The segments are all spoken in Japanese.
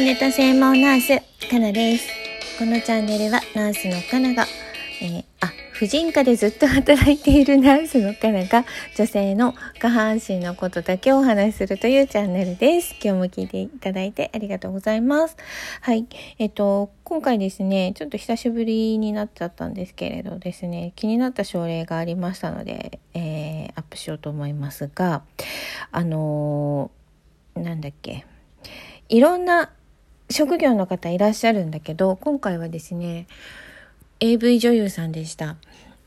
ネタ専門ナース、かなです。このチャンネルはナースのかなが、えー、あ、婦人科でずっと働いているナースのかなが、女性の下半身のことだけをお話しするというチャンネルです。今日も聞いていただいてありがとうございます。はい。えっと、今回ですね、ちょっと久しぶりになっちゃったんですけれどですね、気になった症例がありましたので、えー、アップしようと思いますが、あのー、なんだっけ、いろんな職業の方いらっしゃるんだけど、今回はですね、AV 女優さんでした。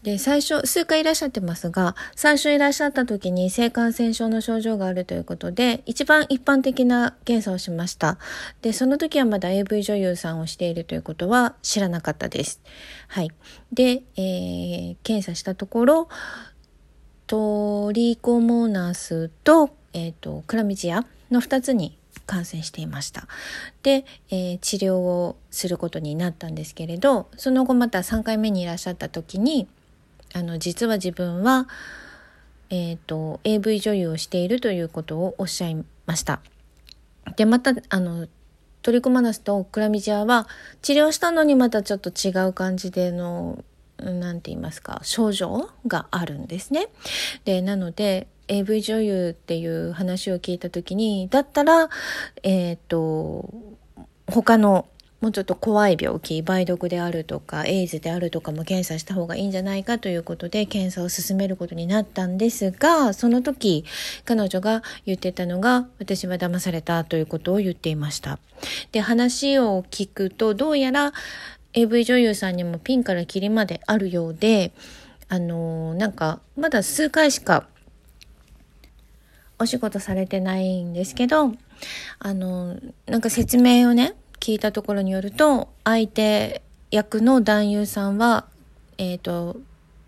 で、最初、数回いらっしゃってますが、最初いらっしゃった時に性感染症の症状があるということで、一番一般的な検査をしました。で、その時はまだ AV 女優さんをしているということは知らなかったです。はい。で、えー、検査したところ、トリコモナスと、えっ、ー、と、クラミジアの2つに感染していました。で、えー、治療をすることになったんですけれどその後また3回目にいらっしゃった時にあの実は自分は、えーと、AV 女優をしているということをおっしゃいました。でまたあのトリコマナスとクラミジアは治療したのにまたちょっと違う感じでの何て言いますか症状があるんですね。でなので AV 女優っていう話を聞いた時にだったらえっ、と他のもうちょっと怖い病気梅毒であるとかエイズであるとかも検査した方がいいんじゃないかということで検査を進めることになったんですがその時彼女が言ってたのが私は騙されたということを言っていました。で話を聞くとどうやら AV 女優さんにもピンからキリまであるようであの、なんかまだ数回しかお仕事されてないんですけど、あの、なんか説明をね、聞いたところによると、相手役の男優さんは、えっ、ー、と、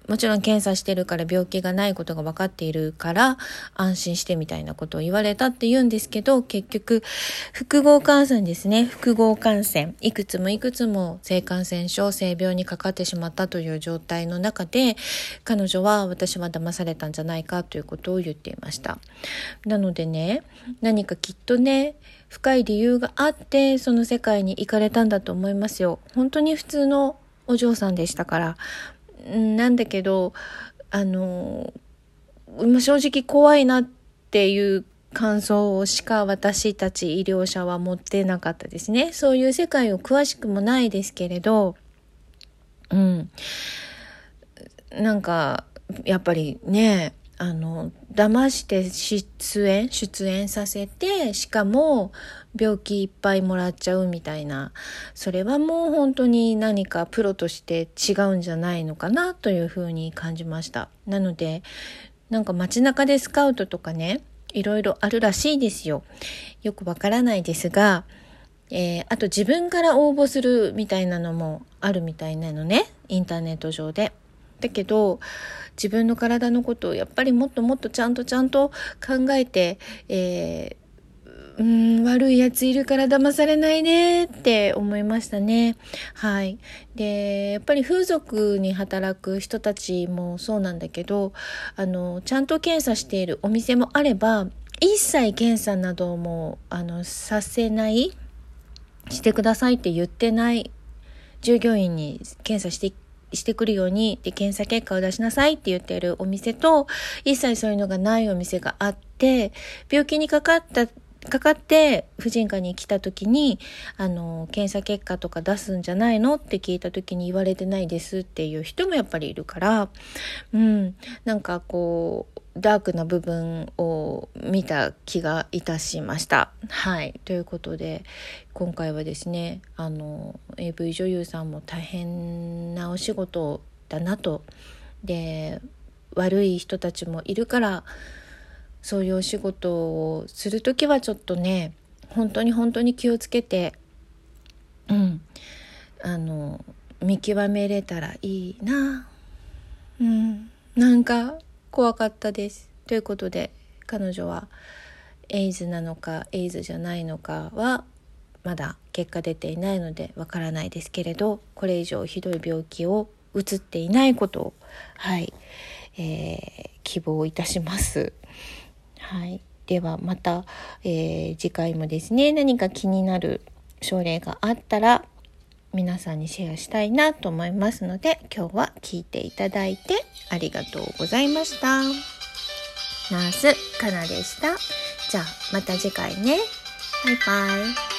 もちろん検査してるから病気がないことが分かっているから安心してみたいなことを言われたって言うんですけど結局複合感染ですね。複合感染。いくつもいくつも性感染症性病にかかってしまったという状態の中で彼女は私は騙されたんじゃないかということを言っていました。なのでね何かきっとね深い理由があってその世界に行かれたんだと思いますよ。本当に普通のお嬢さんでしたからなんだけど、あの、正直怖いなっていう感想しか私たち医療者は持ってなかったですね。そういう世界を詳しくもないですけれど、うん。なんか、やっぱりね、あの、騙して出演、出演させて、しかも病気いっぱいもらっちゃうみたいな、それはもう本当に何かプロとして違うんじゃないのかなというふうに感じました。なので、なんか街中でスカウトとかね、いろいろあるらしいですよ。よくわからないですが、えー、あと自分から応募するみたいなのもあるみたいなのね、インターネット上で。だけど自分の体のことをやっぱりもっともっとちゃんとちゃんと考えて、えー、うん悪いやついるから騙されないねって思いましたね。はい。で、やっぱり風俗に働く人たちもそうなんだけど、あの、ちゃんと検査しているお店もあれば、一切検査なども、あの、させない、してくださいって言ってない従業員に検査してしてくるようにで検査結果を出しなさいって言ってるお店と一切そういうのがないお店があって病気にかかったかかって婦人科に来た時にあの検査結果とか出すんじゃないのって聞いた時に言われてないですっていう人もやっぱりいるからうんなんかこうダークな部分を見た気がいたしました。はい。ということで、今回はですね、あの、AV 女優さんも大変なお仕事だなと。で、悪い人たちもいるから、そういうお仕事をする時はちょっとね、本当に本当に気をつけて、うん、あの、見極めれたらいいな。うん、なんか怖かったです。ということで彼女はエイズなのかエイズじゃないのかはまだ結果出ていないのでわからないですけれどこれ以上ひどい病気をうつっていないことをはい、えー、希望いたします。はい、ではまた、えー、次回もですね何か気になる症例があったら皆さんにシェアしたいなと思いますので今日は聞いていただいてありがとうございました。ナースかなでした。じゃあまた次回ね。バイバイ。